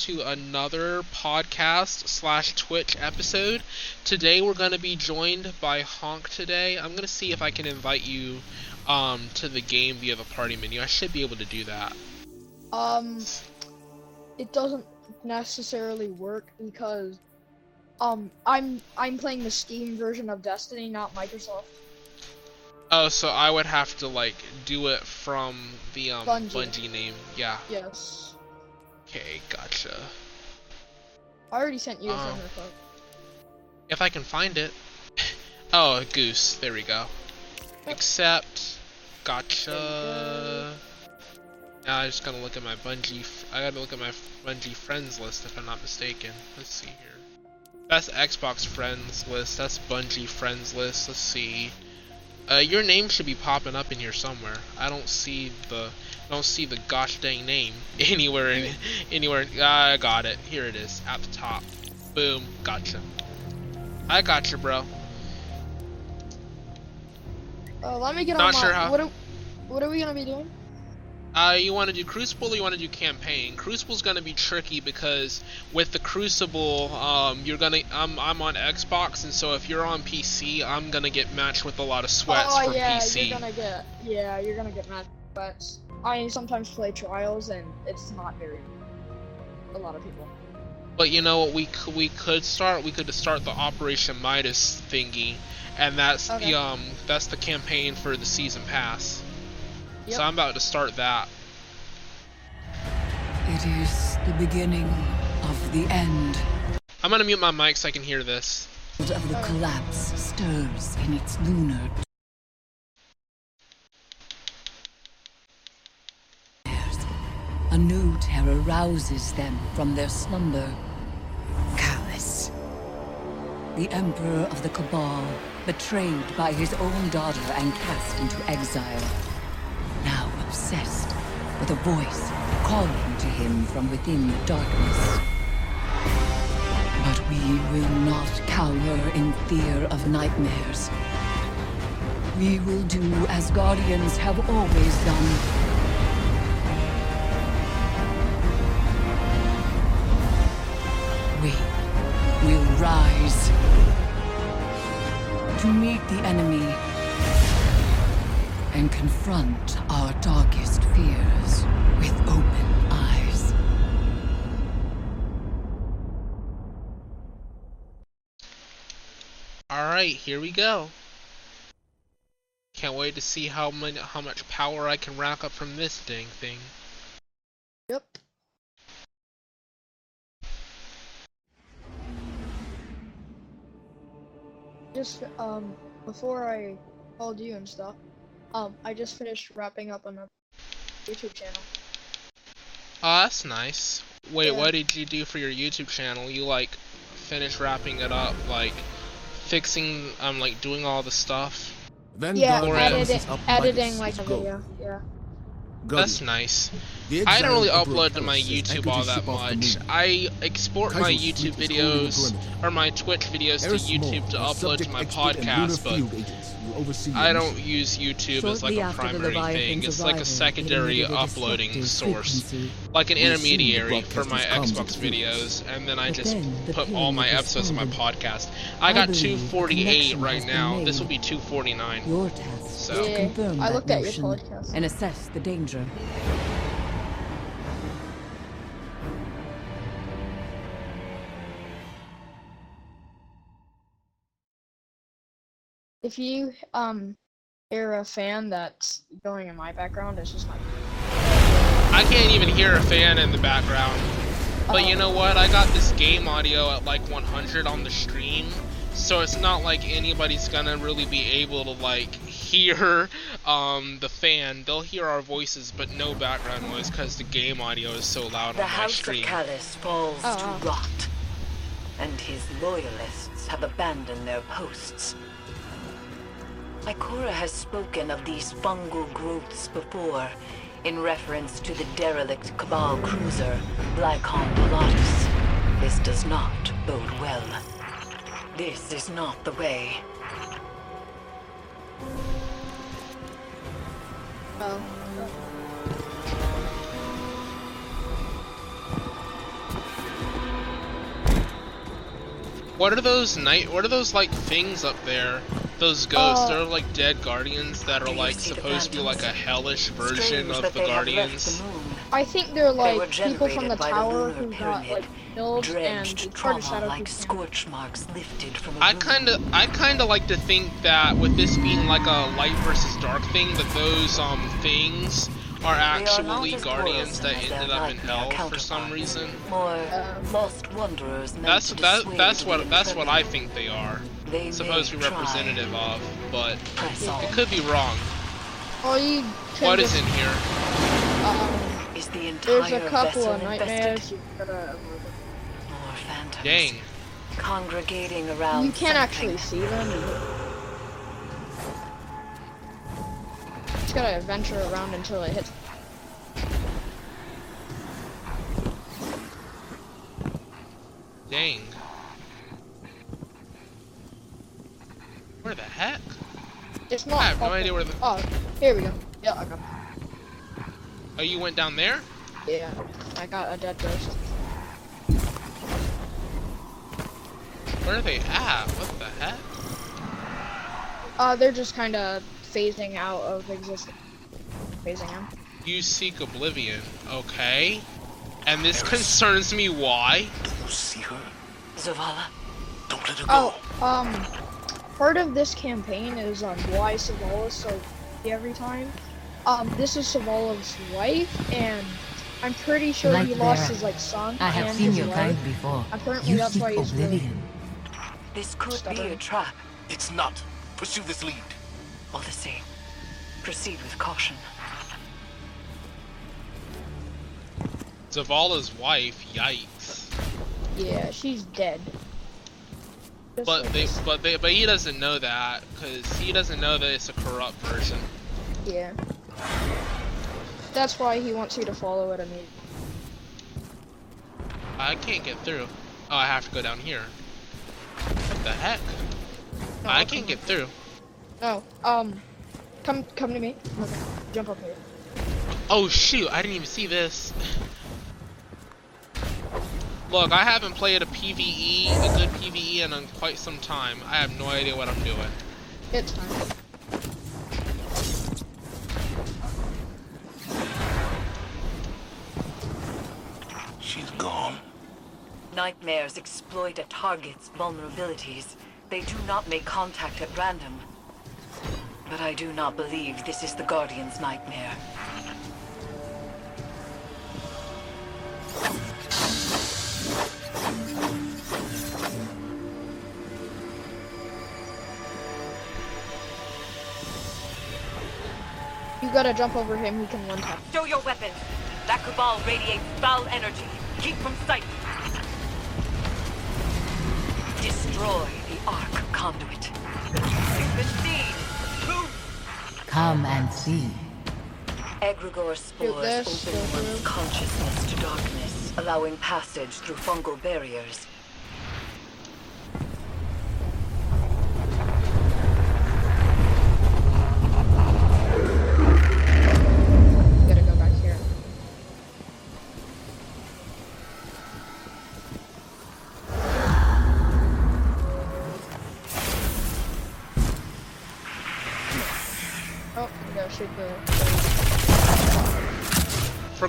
to another podcast slash Twitch episode. Today we're gonna be joined by Honk. Today I'm gonna see if I can invite you um to the game via the party menu. I should be able to do that. Um, it doesn't necessarily work because um I'm I'm playing the Steam version of Destiny, not Microsoft. Oh, so I would have to like do it from the um Bungie. Bungie name. Yeah. Yes. Okay, gotcha. I already sent you a Um, friend request. If I can find it. Oh, a goose. There we go. Yep. Accept. Gotcha. Now I just gotta look at my Bungie. F- I gotta look at my Bungie friends list if I'm not mistaken. Let's see here. That's Xbox friends list. That's Bungie friends list. Let's see. Uh, your name should be popping up in here somewhere. I don't see the. I don't see the gosh dang name anywhere. In, anywhere. I got it. Here it is at the top. Boom. Gotcha. I gotcha, bro. Uh, let me get Not on my. sure how- What are, what are we gonna be doing? Uh, you want to do Crucible or you want to do Campaign? Crucible's gonna be tricky because with the Crucible, um, you're gonna I'm I'm on Xbox, and so if you're on PC, I'm gonna get matched with a lot of sweats oh from yeah, PC. you're gonna get yeah, you're gonna get mad sweats. I sometimes play trials and it's not very. A lot of people. But you know what we could we could start? We could start the Operation Midas thingy, and that's Okay. the um that's the campaign for the season pass. Yep. So I'm about to start that. It is the beginning of the end. I'm gonna mute my mic so I can hear this. of the collapse stirs in its lunar terror rouses them from their slumber. Calus. The Emperor of the Cabal, betrayed by his own daughter and cast into exile. Now obsessed with a voice calling to him from within the darkness. But we will not cower in fear of nightmares. We will do as Guardians have always done. Rise to meet the enemy and confront our darkest fears with open eyes. All right, here we go. Can't wait to see how many, how much power I can rack up from this dang thing. Yep. Just um before I called you and stuff, um I just finished wrapping up another YouTube channel. Oh, that's nice. Wait, Yeah. what did you do for your YouTube channel? You like finish wrapping it up, like fixing, um, like doing all the stuff. Then Yeah, edit, editing, editing like a video. Yeah. That's nice. I don't really upload to my YouTube all that much. I export my YouTube videos or my Twitch videos to YouTube to upload to my podcast, but I don't use YouTube as like a primary thing. It's like a secondary it emitted a uploading source, like an We'll see the intermediary for my Xbox videos, and then I just then put all my episodes of my podcast. I I got 248 right now. This will be 249. Your task So- is to Yeah, confirm I that looked at your podcast. and assess the danger. If you um hear a fan that's going in my background, it's just like I can't even hear a fan in the background. But you Oh. know what? I got this game audio at like 100 on the stream, so it's not like anybody's gonna really be able to like hear um the fan. They'll hear our voices, but no background noise because the game audio is so loud on The on my House of stream. Calus falls Oh, to rot, and his loyalists have abandoned their posts. Ikora has spoken of these fungal growths before, in reference to the derelict Cabal cruiser, Blackon Pilatus. This does not bode well. This is not the way. oh. What are those night? What are those like things up there? Those ghosts? Uh, They're like dead guardians that are like supposed to be like a hellish version of the they have guardians. the moon. I think they're They like people from the generated the tower lunar who got pyramid, like killed and Dredged it's part trauma like scorch marks lifted from a I ruin. kind of, I kind of like to think that with this being like a light versus dark thing, that those um things are actually as guardians that quarrelsome as their ended up in hell for some reason. More Uh, lost wanderers That's that, that's what that's what I think they are. They Supposed to may be try. representative of, but Press on. it could be wrong. Oh, you What is in here? Um, Is the entire there's a couple of nightmares. Gotta them. More phantoms. Dang. Congregating around You can't something. actually see them. You just gotta venture around until it hits. Dang. Where the heck? It's not. I have no up idea there. where the. Oh, here we go. Yeah, I got. Oh, you went down there? Yeah, I got a dead ghost. Where are they at? What the heck? Uh, they're just kind of phasing out of existence. Phasing out. You seek oblivion. Okay. And this concerns me. Why? Do you see her? Zavala, Don't let her go. Oh, um, part of this campaign is um why Zavala's so every time. Um, this is Zavala's wife, and I'm pretty sure he Like lost his like son I have and seen his your wife. kind before. Apparently You that's seek why he's really- oblivion. this could be a trap. It's not. Pursue this lead. All the same, proceed with caution. Zavala's wife. Yikes. Yeah, she's dead. But they, but they, but he doesn't know that because he doesn't know that it's a corrupt version. Yeah. That's why he wants you to follow it immediately. I can't get through. Oh, I have to go down here. What the heck? I can't get through. No, um, come come to me. Okay, jump up here. Oh shoot! I didn't even see this. Look, I haven't played a PVE, a good PVE, in quite some time. I have no idea what I'm doing. It's time. She's gone. Nightmares exploit a target's vulnerabilities. They do not make contact at random. But I do not believe this is the Guardian's nightmare. You gotta jump over him. He can one tap. Show your weapons! That Cabal radiates foul energy. Keep from sight. Destroy the Arc conduit. It's been seen. Move! Come and see. Egregore spores open one's consciousness to darkness, allowing passage through fungal barriers.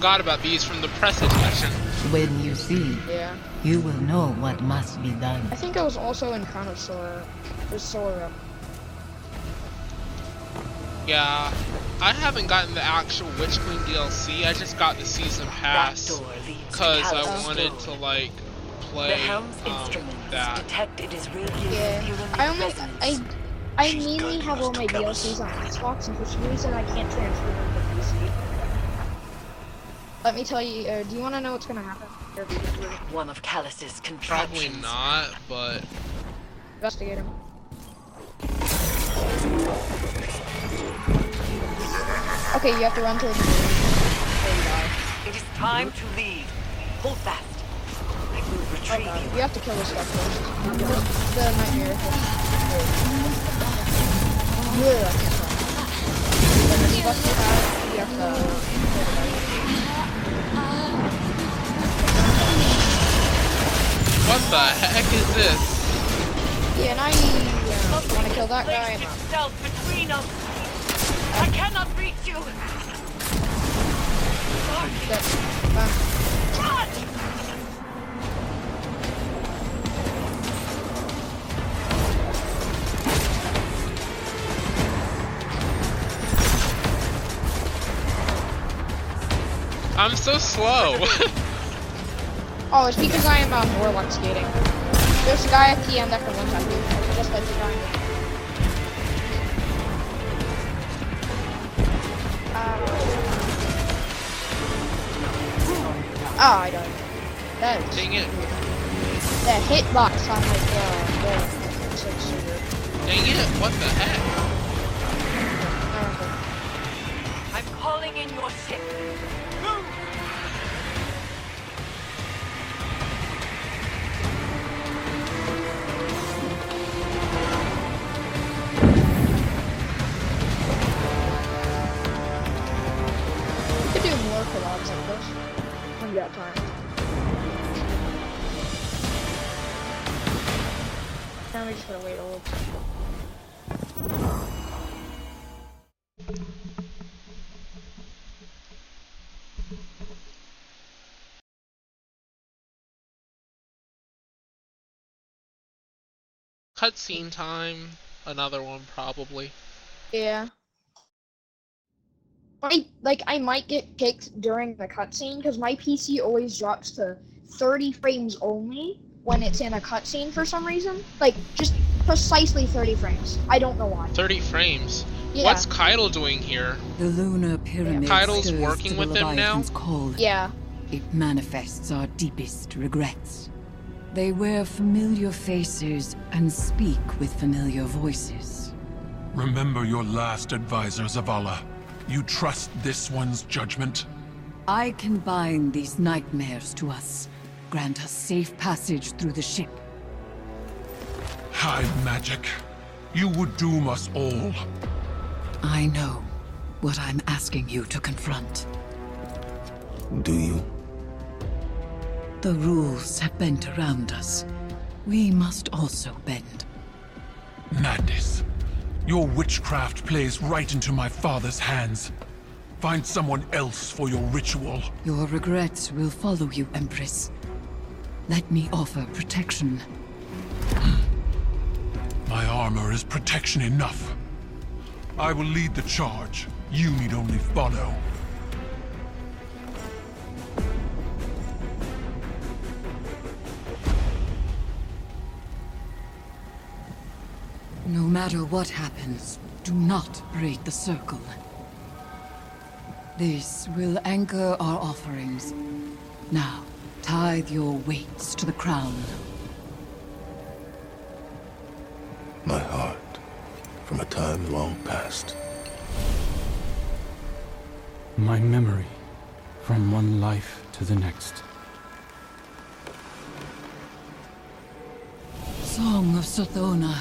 Forgot about these from the press edition. When you see, Yeah. you will know what must be done. I think I was also in Crown of Sorrow. There's Sora. Yeah, I haven't gotten the actual Witch Queen DLC. I just got the season pass that door leads to because I wanted to like play helm's um, instruments that. detect it is radiating Yeah. I only. I I mainly have all my DLCs on Xbox, and for some reason I can't transfer them to PC. Let me tell you. Uh, do you want to know what's gonna happen? Here, we just do it. One of Calus's Probably not, but Investigate him. Okay, you have to run to the door. There you die. It is time to leave. Hold fast. I will Oh retrieve god, you. you have to kill this stuff first. The nightmare. Yeah, I can't tell. When the stuff you have, you have to. What the heck is this? Yeah, and I uh, want to kill that guy. I'm out. itself between us. I cannot reach you. Dead. Bam. Run! I'm so slow. Oh, it's because I am um, warlock skating. There's a guy at the end that can one tap you. Just like the guy. Ah, I died. That is Dang it. the hitbox on my uh, the it's like. Dang it. What the heck? I I'm calling in your ship. Like when got time. Now we just gotta wait a little. Bit. Cutscene time. Another one probably. Yeah. I like I might get kicked during the cutscene because my PC always drops to 30 frames only when it's in a cutscene for some reason. Like just precisely 30 frames. I don't know why. 30 frames. Yeah. What's Kaido doing here? The lunar pyramid Kaido's stirs working with them now? Leviathan's call. Yeah. It manifests our deepest regrets. They wear familiar faces and speak with familiar voices. Remember your last advisor, Zavala. You trust this one's judgment? I can bind these nightmares to us, grant us safe passage through the ship. High magic. You would doom us all. I know what I'm asking you to confront. Do you? The rules have bent around us. We must also bend. Madness. Your witchcraft plays right into my father's hands. Find someone else for your ritual. Your regrets will follow you, Empress. Let me offer protection. My armor is protection enough. I will lead the charge. You need only follow. No matter what happens, do not break the circle. This will anchor our offerings. Now, tithe your weights to the crown. My heart, from a time long past. My memory, from one life to the next. Song of Sothona,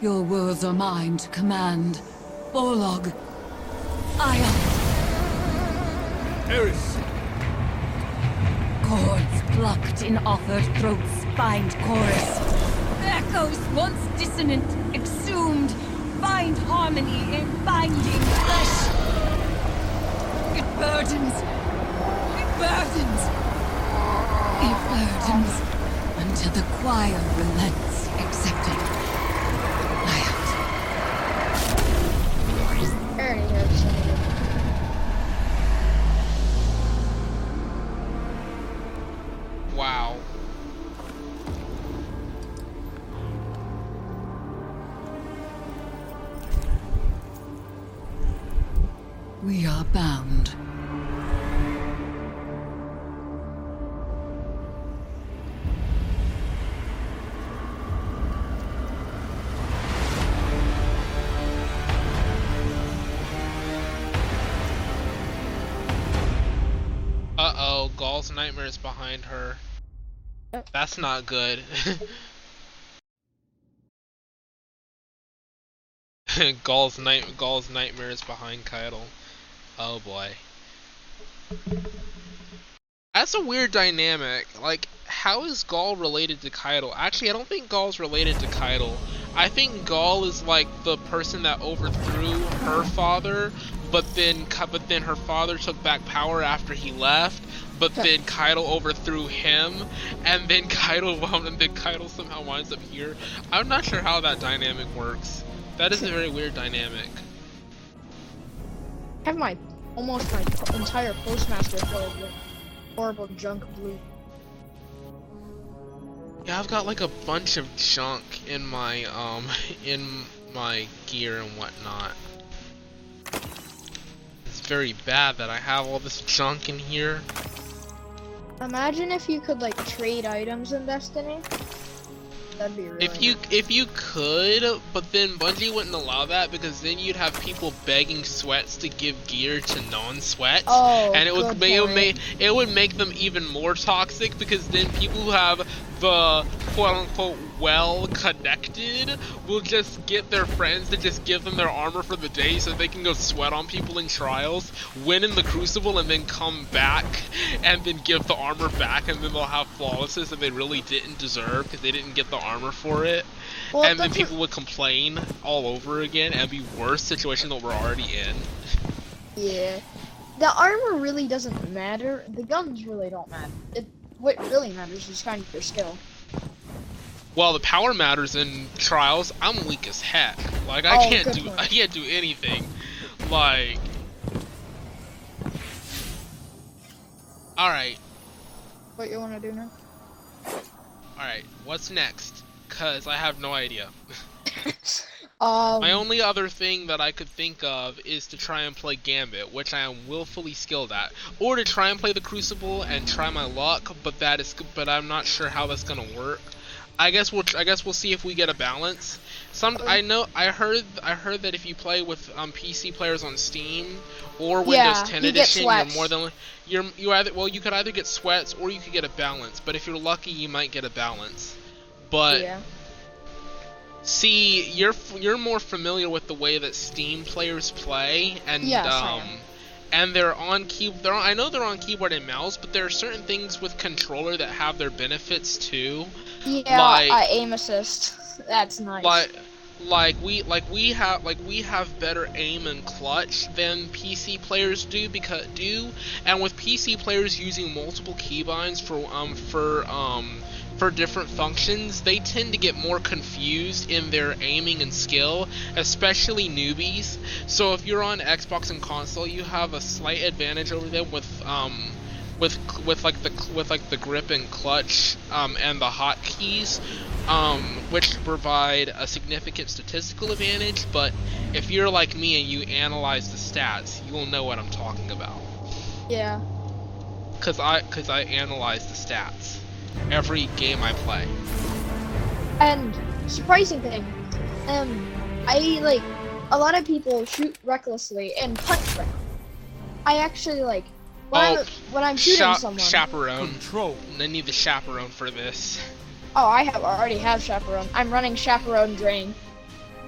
your words are mine to command. Borlog, Aya. Eris! Chords plucked in offered throats find chorus. Echoes once dissonant, exhumed, find harmony in binding flesh. It burdens. It burdens. It burdens until the choir relents, accepted. We are bound. Uh oh, Ghaul's nightmare is behind her. That's not good. Ghaul's night Ghaul's nightmare is behind Caiatl. Oh boy. That's a weird dynamic. Like, how is Ghaul related to Caiatl? Actually, I don't think Ghaul's related to Caiatl. I think Ghaul is like the person that overthrew her father, but then but then her father took back power after he left. But then Kaido overthrew him, and then Kaido wound, and then Kaido somehow winds up here. I'm not sure how that dynamic works. That is a very weird dynamic. Have my almost my entire postmaster filled with horrible junk blue. Yeah, I've got like a bunch of junk in my um in my gear and whatnot. It's very bad that I have all this junk in here. Imagine if you could like trade items in Destiny. That'd be really. If you nice. if you could, but then Bungie wouldn't allow that because then you'd have people begging sweats to give gear to non-sweats. Oh, and it would, it would make it would make them even more toxic because then people who have the quote unquote well connected will just get their friends to just give them their armor for the day so they can go sweat on people in trials, win in the crucible, and then come back and then give the armor back, and then they'll have flawlesses that they really didn't deserve because they didn't get the armor for it. Well, and then people would complain all over again and be worse situation that we're already in. Yeah. The armor really doesn't matter. The guns really don't matter. It, what really matters is kind of your skill. Well, the power matters in trials. I'm weak as heck. Like I Oh, can't do point. I can't do anything. Like All right. What you want to do now? All right. What's next? Cuz I have no idea. Um, My only other thing that I could think of is to try and play Gambit, which I am willfully skilled at, or to try and play the Crucible and try my luck, but that is but I'm not sure how that's going to work. I guess we'll I guess we'll see if we get a balance. Some I know I heard I heard that if you play with um, PC players on Steam or Windows Yeah, 10 you edition, you're more than you're you either well you could either get sweats or you could get a balance. But if you're lucky, you might get a balance. But yeah. See, you're f- you're more familiar with the way that Steam players play, and Yes, I um, and they're on key. They're on, I know they're on keyboard and mouse, but there are certain things with controller that have their benefits too. Yeah, like- uh, aim assist. That's nice. Like, like we like we have like we have better aim and clutch than PC players do because do, and with PC players using multiple keybinds for um for um for different functions, they tend to get more confused in their aiming and skill, especially newbies. So if you're on Xbox and console, you have a slight advantage over them with um with with like the with like the grip and clutch um, and the hotkeys, um, which provide a significant statistical advantage. But if you're like me and you analyze the stats, you'll know what I'm talking about. yeah. Cause I cause I analyze the stats every game I play. And surprising thing, um, I like a lot of people shoot recklessly and punch recklessly. I actually like when, Oh, I'm, when I'm shooting Cha- someone. chaperone. Control. I need the chaperone for this. oh, I have already have chaperone. I'm running chaperone drain.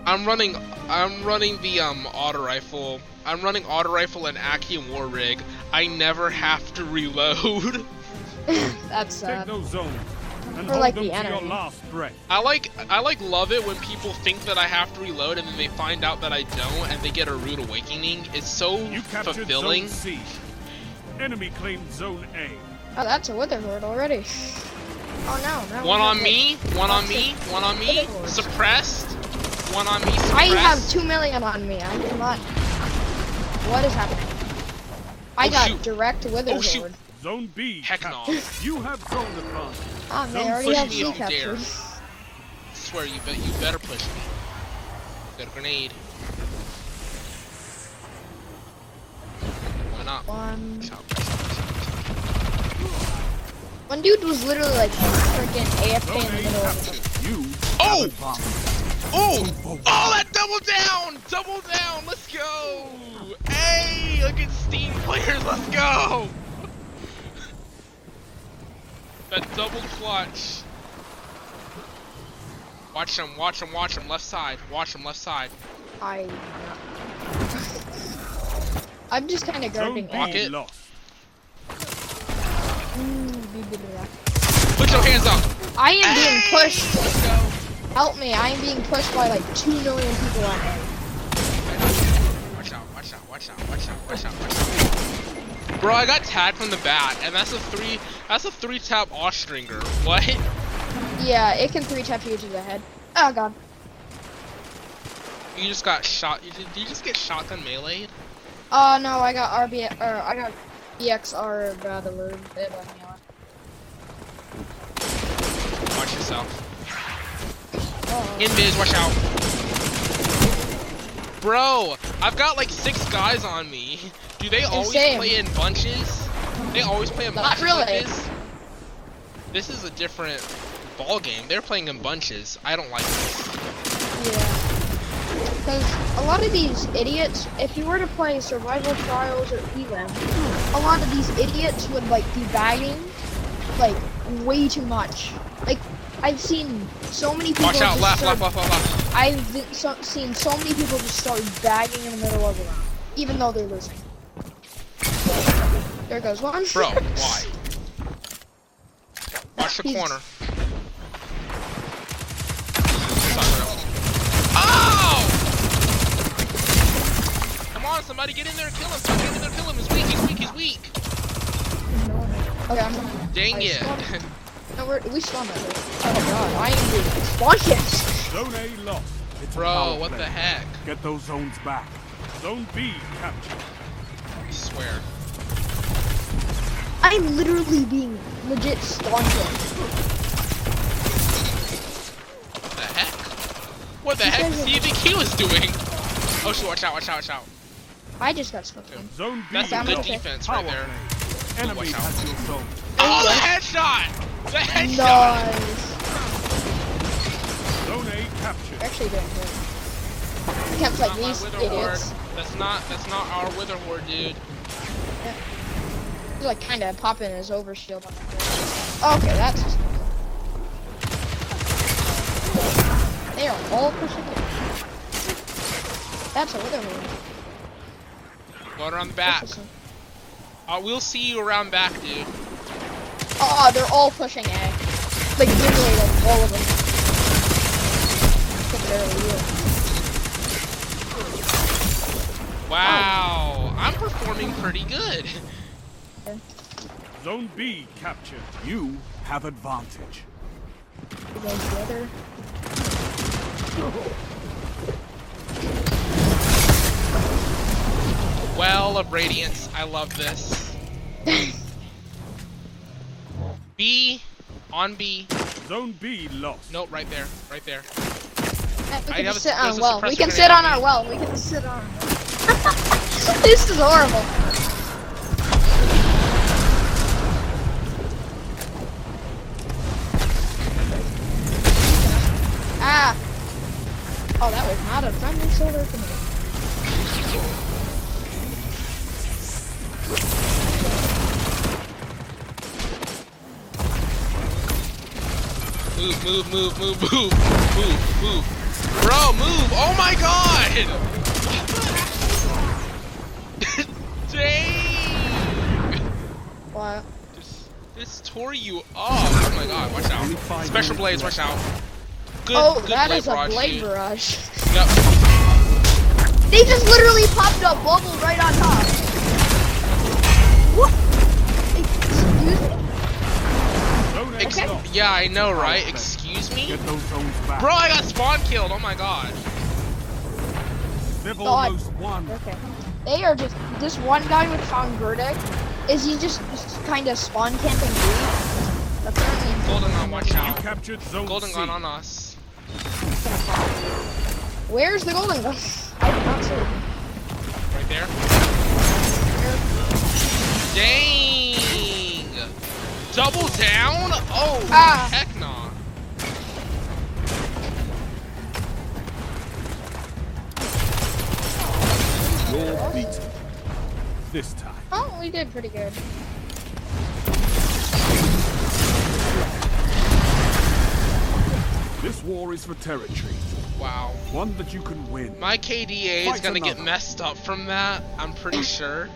I'm running I'm running the um auto rifle. I'm running auto rifle and Actium War Rig. I never have to reload. That's Take sad. those zones and For, hold like, them the to your enemy. last breath. I like I like love it when people think that I have to reload and then they find out that I don't and they get a rude awakening. It's so You captured fulfilling. Zone C. Enemy claimed Zone A. Oh, that's a Witherhoard already. Oh no, no. One on me, one on me, one on me. Suppressed. One on me. Suppressed. I have two million on me. I cannot. What is happening? I Oh, got shoot. direct wither Oh, shoot. Horde. Zone B. Heck no. You have zone advantage. Ah, they Don't already push have me, C you dare. captured. swear you bet you better push me. Got a grenade. Why not? One. One dude was literally like freaking AFK in the middle of the. You Oh! Oh! Oh, that double down! Double down! Let's go! Hey! Look at Steam players, let's go! That double clutch. Watch him, watch him, watch him, left side. Watch him, left side. I. I'm just kind of Zone guarding B A. Rocket. lost. Blah, blah, blah. Put your hands up! I am being pushed. Let's go. Help me, I am being pushed by like 2 million people on A. Watch out, watch out, watch out, watch out, watch out, watch out. Bro, I got tagged from the bat, and that's a three that's a three tap Austringer. What? Yeah, it can 3 tap you to the head. Oh god. You just got shot you, did you just get shotgun melee? Oh uh, no, I got RB, or I got BXR rather word. It left me on. Watch yourself. Oh. Invis, watch out. Bro, I've got like six guys on me. Do they always Insane. play in bunches? They always play in Not bunches really. this? This is a different ball game. They're playing in bunches. I don't like this. Yeah. Because a lot of these idiots, if you were to play survival trials or Elim, a lot of these idiots would like be bagging like way too much. Like I've seen so many people. Watch out, just left, start, left, left, left, left. I've so, seen so many people just start bagging in the middle of the round, even though they're losing. There goes one. Bro, why? Watch the He's- corner. Oh! Come on, somebody get in there and kill him. Somebody get in there and kill him. He's weak, he's weak, he's weak. Okay, I'm. Dang I it. spawned- No, we're, we spawned that way. Oh god, I am being spawn kids. Zone A lost. It's Bro, what play. the heck? Get those zones back. Zone B captured. I swear. I'm literally being legit spawn killed. What the heck? What the heck does he think he was doing? Oh shit, watch out, watch out, watch out. I just got smoked. on. Zone B That's a a good good defense right there. Enemy watch out. has your zone. Oh, the headshot! The headshot! Nice. Zone A captured. Actually doing good. Kept like Not my these idiots. horde. That's not, that's not our wither horde, dude. He's like kind of popping his overshield on. Okay, that's. Just... They are all pushing it. That's a wither one. Go around the back. Uh, we'll see you around back, dude. Oh, they're all pushing A. Like literally, like all of them. Except barely you. Wow, I'm performing pretty good. Zone B captured. You have advantage. Together. Well of Radiance, I love this. B, on B. Zone B lost. Nope, right there, right there. Uh, we can have just a- sit on there's a well. We can sit on on our well. We can sit on. this is horrible. Not a friendly solar grenade. Move, move, move, move, move, move, move. Bro, move! Oh my god! Dang! What? This, this tore you up. Oh my god, watch out. Special blades, watch out. Good, oh, good that blade is a blade dude. barrage. Yep. They just literally popped a bubble right on top. What? Excuse me? Ex- Okay. Yeah, I know, right? Excuse me? Get those zones back. Bro, I got spawn killed. Oh my god. They've God. almost won. Okay. They are just this one guy with found verdict. Is he just, just kind of spawn camping dude? Apparently. Golden Gun, watch You out. captured zone Golden C. Gun on us. Where's the golden gun? I did not see it. Right there. Dang! Double down? Oh, Ah. heck nah. You're beaten. This time. Oh, we did pretty good. This war is for territory. Wow. One that you can win. My KDA is gonna get messed up from that, I'm pretty sure.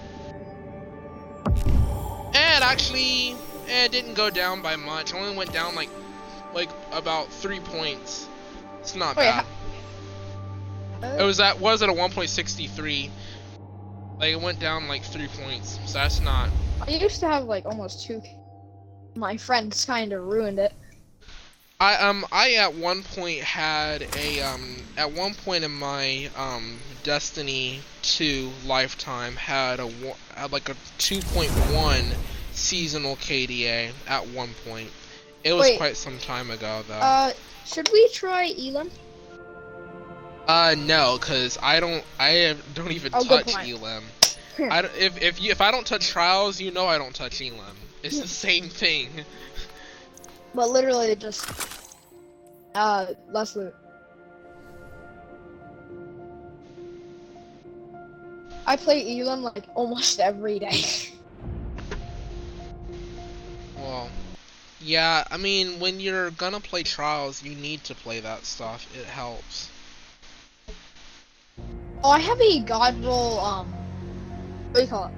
And actually, eh, it didn't go down by much. It Only went down like, like about three points. It's not Wait, bad. Uh, It was at was at a 1.63. Like it went down like three points, so that's not. I used to have like almost two. My friends kind of ruined it. I um I at one point had a um at one point in my um Destiny 2 lifetime had a had like a 2.1 seasonal KDA at one point. It was Wait. quite some time ago though. Uh, should we try Elim? Uh, no, cause I don't. I don't even Oh, touch. Elim. I if if you if I don't touch trials, you know I don't touch Elim. It's the same thing. But literally it just uh less loot. I play Elim like almost every day. Well, yeah. I mean, when you're gonna play trials, you need to play that stuff. It helps. oh, I have a god roll um what do you call it?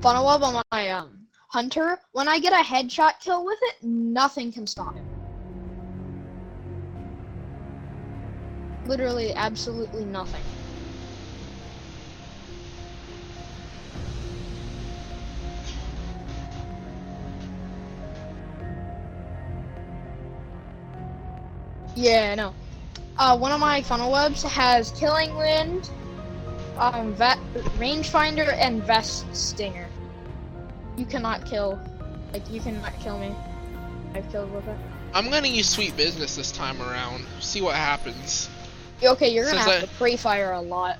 Funnel web on my um hunter. When I get a headshot kill with it, nothing can stop it. Literally absolutely nothing. Yeah, know. Uh, one of my funnel webs has Killing Wind, um, Rangefinder, and Vest Stinger. You cannot kill, like, you cannot kill me. I've killed with it. I'm gonna use Sweet Business this time around. See what happens. Okay, you're gonna Since have I- to pre-fire a lot.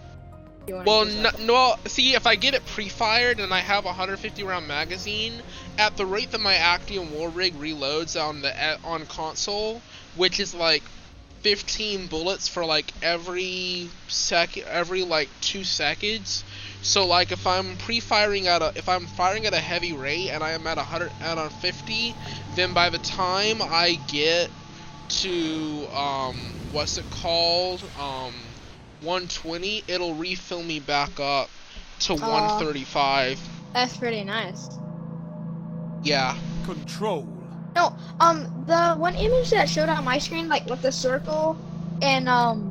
if you wanna Well, no, no, see, if I get it pre-fired and I have a 150 round magazine, at the rate that my Actium War Rig reloads on the eh, on console, which is like 15 bullets for like every second, every like two seconds. So like if I'm pre-firing at a, if I'm firing at a heavy rate and I am at 100 at a 50, then by the time I get to um, what's it called, um, 120, it'll refill me back up to 135. That's pretty nice. Yeah. Control. No, um, the one image that showed on my screen, like with the circle and um,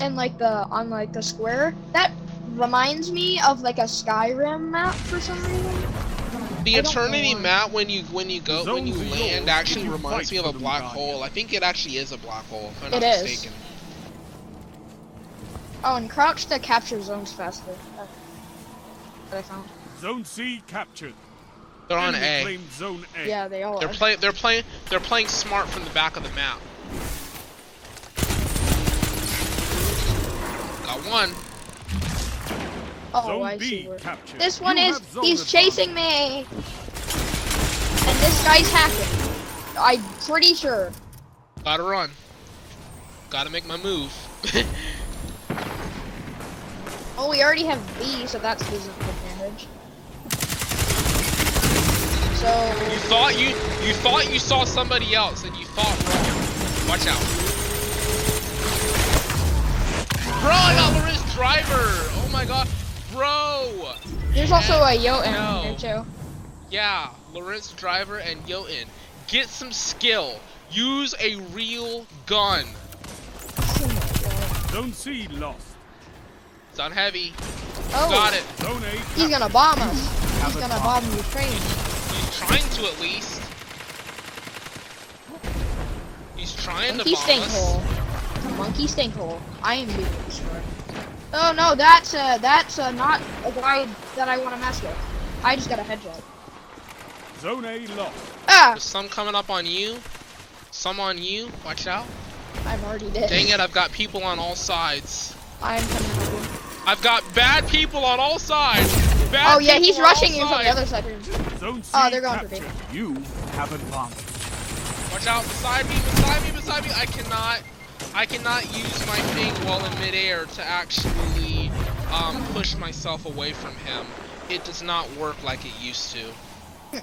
and like the on like the square, that reminds me of like a Skyrim map for some reason. The Eternity map when you when you go when you land actually you reminds me of a black hole. I think it actually is a black hole. If I'm not It is. mistaken. Oh, and crouch to capture zones faster. That, that I found. Zone C captured. They're on A. claimed Zone A. Yeah, they all They're are. playing. They're playing. They're playing smart from the back of the map. Got one. Oh, Zone I B see. Where. This one You is, he's chasing me. And this guy's hacking. I'm pretty sure. Gotta run. Gotta make my move. Oh, we already have B, so that's his advantage. So you thought you you thought you saw somebody else and you thought wrong. Watch out. There's also a Jotun No. here too. Yeah, Lorentz Driver and Jotun. Get some skill. Use a real gun. Don't see lost. It's on heavy. Oh, Got it. Zone A he's gonna bomb us. He's gonna bomb. bomb Ukraine. He's trying to at least. He's trying Monkey to bomb us. stinkhole. Monkey stinkhole. I am being destroyed. Oh no, that's uh, that's uh, not a guy that I want to mess with. I just got a headshot. Zone A lost. Ah, There's some coming up on you. Some on you. Watch out. I've already dead. Dang it, I've got people on all sides. I'm coming over. you. I've got bad people on all sides. Bad Oh yeah, he's rushing you from the other side. Zone C Oh, they're going for B. captured. You have advantage. Watch out, beside me, beside me, beside me. I cannot, I cannot use my thing while in midair to actually um, push myself away from him. It does not work like it used to.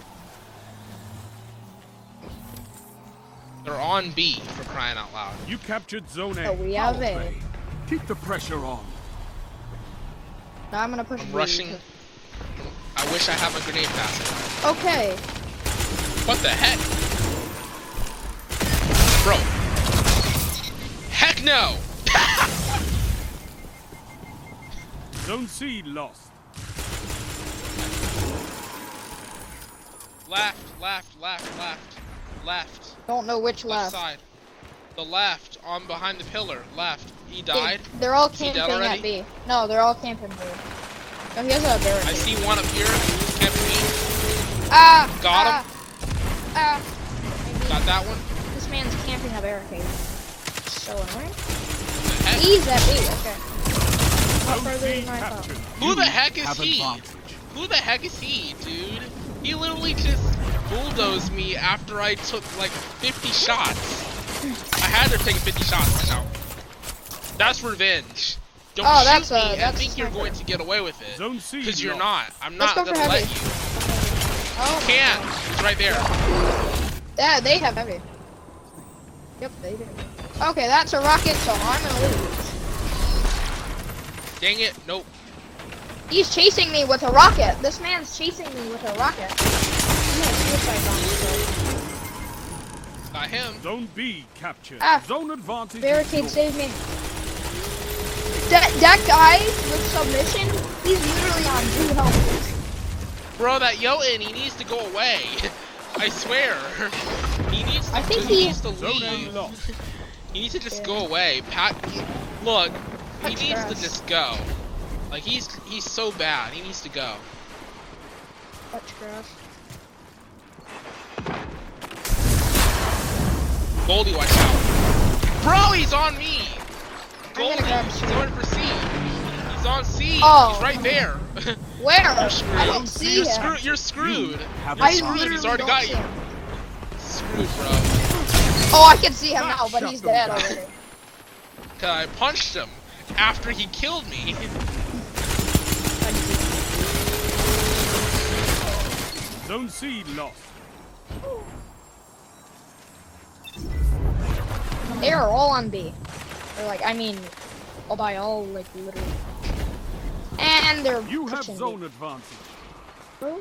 They're on B for crying out loud. You captured Zone A. Oh, we have Power A. play. Keep the pressure on. Now I'm gonna push I'm B. rushing. I wish I had my grenade faster. Okay. What the heck? Bro. Heck No! Zone C lost. Left, left, left, left, left. Don't know which Left left. side. The left, on behind the pillar. Left. He They- died. They're all Is he dead camping at B. No, they're all camping B. Oh, he has a barricade. I see one up here. He's camping me. Ah! Got ah, him. Ah! Got that one. This man's camping a barricade. So annoying. He's at B. Okay. Not Zone further C than I thought. captured. Who the heck is he? Who the heck is he, dude? He literally just bulldozed me after I took like 50 shots. I had to take 50 shots. Watch out. That's revenge. Don't Oh, shoot that's, me uh, and that's think you're going to get away with it. Zone C Because you're not. I'm not go for gonna let heavy. you. Oh, my Can't. God. He's right there. Yeah, they have heavy. Yep, they do. Okay, that's a rocket, so I'm gonna lose. Dang it. Nope. He's chasing me with a rocket. This man's chasing me with a rocket. He has suicide bombs, Got him. Zone B captured. Ah. Zone advantage. Barricade, yours. save me. That that guy with submission, he's literally on two health. Bro, that Yotin, he needs to go away. I swear. He needs to, I think he he- needs to leave. lost. He needs to just Yeah. go away. Pat, look, he Touch needs to just go. Like he's he's so bad. He needs to go. Touch grass. Goldie, watch out. Bro, he's on me. Goldie, grab he's going for C. He's on C. Oh. He's right there. Where? you're screwed. I don't see you're him. screwed. You're screwed. have You're screwed. He's already got see you. Screwed, bro. Oh, I can see him Ah, now, but he's dead already. Cause I punched him after he killed me. Zone C lost. They are all on B. Or like, I mean, all by all, like literally. And they're You have pushing B. zone advantage. Bro?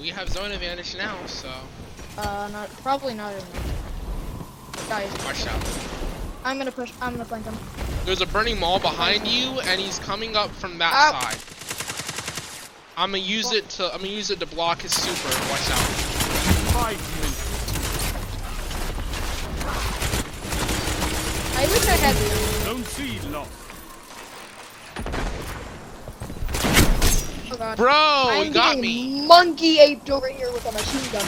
We have zone advantage now, so Uh, not probably not. In Guys, watch out. I'm gonna push. I'm gonna flank him. There's a burning maul behind you, and he's coming up from that Ow. side. I'm gonna use it to. I'm gonna use it to block his super. Watch out. Five minutes. I wish I had Don't C lost. Oh god. Bro, I'm he got me. monkey aped over here with a machine gun.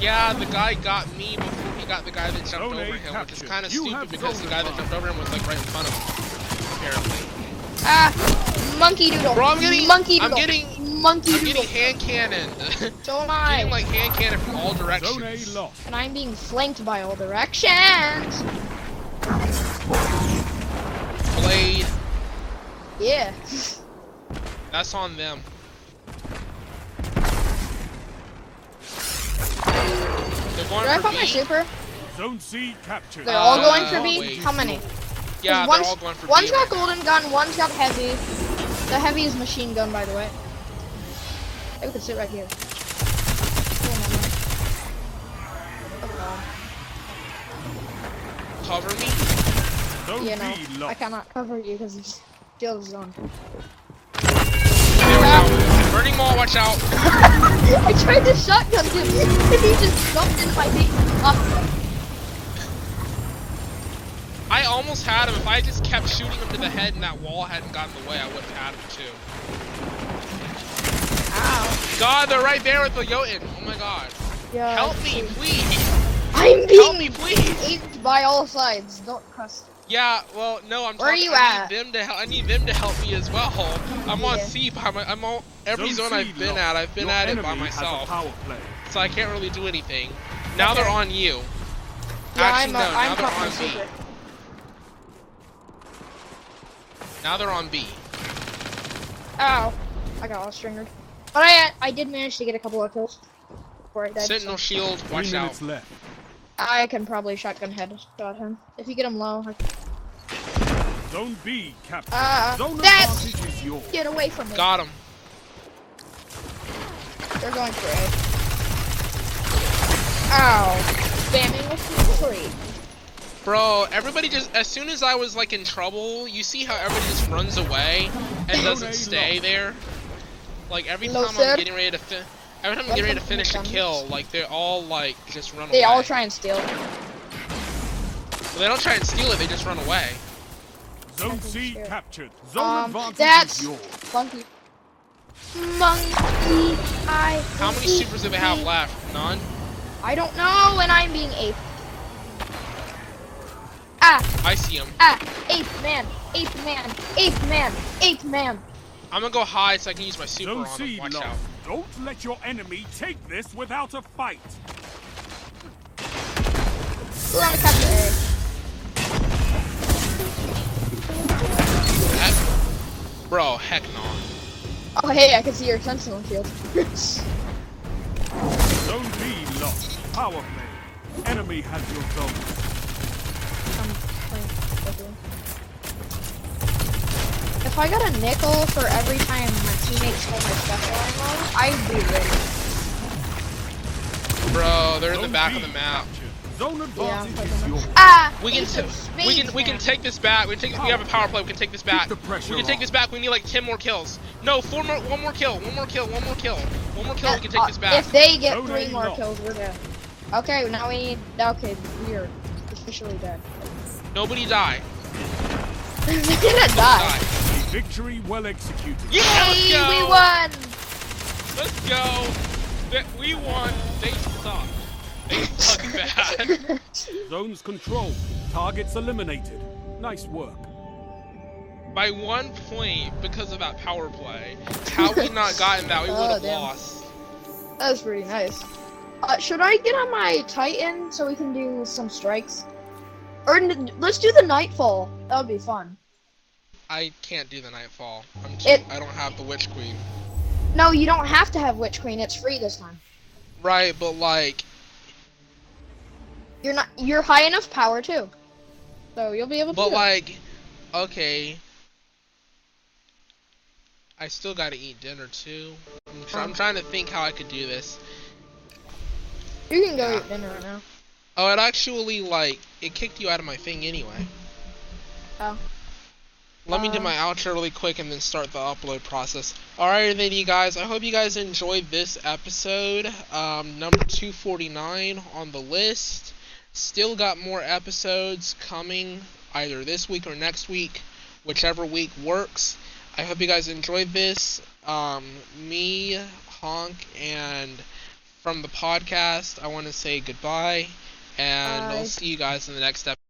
Yeah, the guy got me before he got the guy that jumped Zone over A him, which is kind of stupid because the guy that jumped over him was like right in front of him. Apparently. Ah, monkey doodle. Bro, I'm getting- monkey I'm doodle. getting- monkey I'm getting hand cannoned. so am I. getting like hand cannon from all Zone A directions. lost. and I'm being flanked by all directions. Blade. Yeah. That's on them. They're going Did I for put my super? Zone C captured. They're all Uh, going for B. wait. How many? Yeah, one's, they're all going for One's B. got golden gun, one's got heavy. The heavy is machine gun, by the way. Hey, we could sit right here. No, no. Cover me. Zone God. Yeah, B no. I cannot cover you because it's still zone. There we go. Burning maul, watch out. I tried to shotgun him, and he just jumped in my face. I almost had him. If I just kept shooting him to the head and that wall hadn't gotten in the way, I would have had him too. ow. God, they're right there with the Jotun. Oh my god. Yeah, Help me, please. I'm Help me, being please. aped by all sides. Don't cuss. Yeah, well, no, I'm Where are you I at? need them to help. I need them to help me as well. I'm on Yeah. C. By my, I'm on every Zone zone C I've been lost. at. I've been Your at it by enemy has a myself, so I can't really do anything. Now they're on you. Yeah, Actually, I'm, no. now I'm they're on B. secret. Now they're on B. Ow. I got Austringered. But I I did manage to get a couple of kills before I died. Sentinel so shield, Three watch out. minutes left. I can probably shotgun head shot him. If you get him low, I Zone B Captain. Uh, Zone that's- is yours. get away from me. Got him. They're going for it. Ow. Spamming with the tree. Bro, everybody just as soon as I was like in trouble, you see how everybody just runs away and doesn't stay there. Like every time sir. I'm getting ready to fin- every time I'm getting ready to finish a kill, like they all like just run They away. They all try and steal. Well, they don't try and steal it; they just run away. Zone C sure. captured. Zone Um, advantage that's is yours. monkey. Monkey, I. How many supers do they have left? None. I don't know, and I'm being ape. Ah, I see them. ah, ape man, ape man, ape man, ape man. I'm gonna go high so I can use my super Zone on C. Watch out. Don't let your enemy take this without a fight. We're on the. Heck, bro, heck no. Oh hey, I can see your sentinel shield. Zone B lost. Power play. Enemy has your zone. I'm playing quickly. If I got a nickel for every time my teammates stole my special ammo, I'd be ready. Bro, they're in the back of the map. Zone Yeah, advantage I'm is taking yours. them. Ah! We can of we can we can take this back. We take we have a power play. We can take this back. We can take this back. We need like ten more kills. No, four more. One more kill. One more kill. One more kill. One more kill. We can take Uh, this back. If they get Zone three more lost. kills, we're dead. Okay, now we need. Okay, we are officially dead. Nobody die. They're gonna die. Die. A victory well executed. Yeah, let's Yay, go. we won! Let's go. Th- We won. They suck. They suck bad. Zones controlled. Targets eliminated. Nice work. By one point because of that power play. Had we not gotten that, we Oh, would have damn. lost. That was pretty nice. Uh, should I get on my Titan so we can do some strikes? Or n- let's do the Nightfall. That would be fun. I can't do the nightfall. I'm too, It- I don't have the witch queen. No, you don't have to have Witch Queen. It's free this time. Right, but like You're not. You're high enough power too. So you'll be able to. But like, okay. I still gotta eat dinner too. I'm, try- I'm oh. trying to think how I could do this. you can go yeah. eat dinner right now. Oh, it actually like it kicked you out of my thing anyway. Oh. Let me do Um, my outro really quick and then start the upload process. Alright then you guys, I hope you guys enjoyed this episode. Um, number 249 on the list. Still got more episodes coming either this week or next week, whichever week works. I hope you guys enjoyed this. Um, me, Honk, and from the podcast, I want to say goodbye, and Bye. I'll see you guys in the next episode.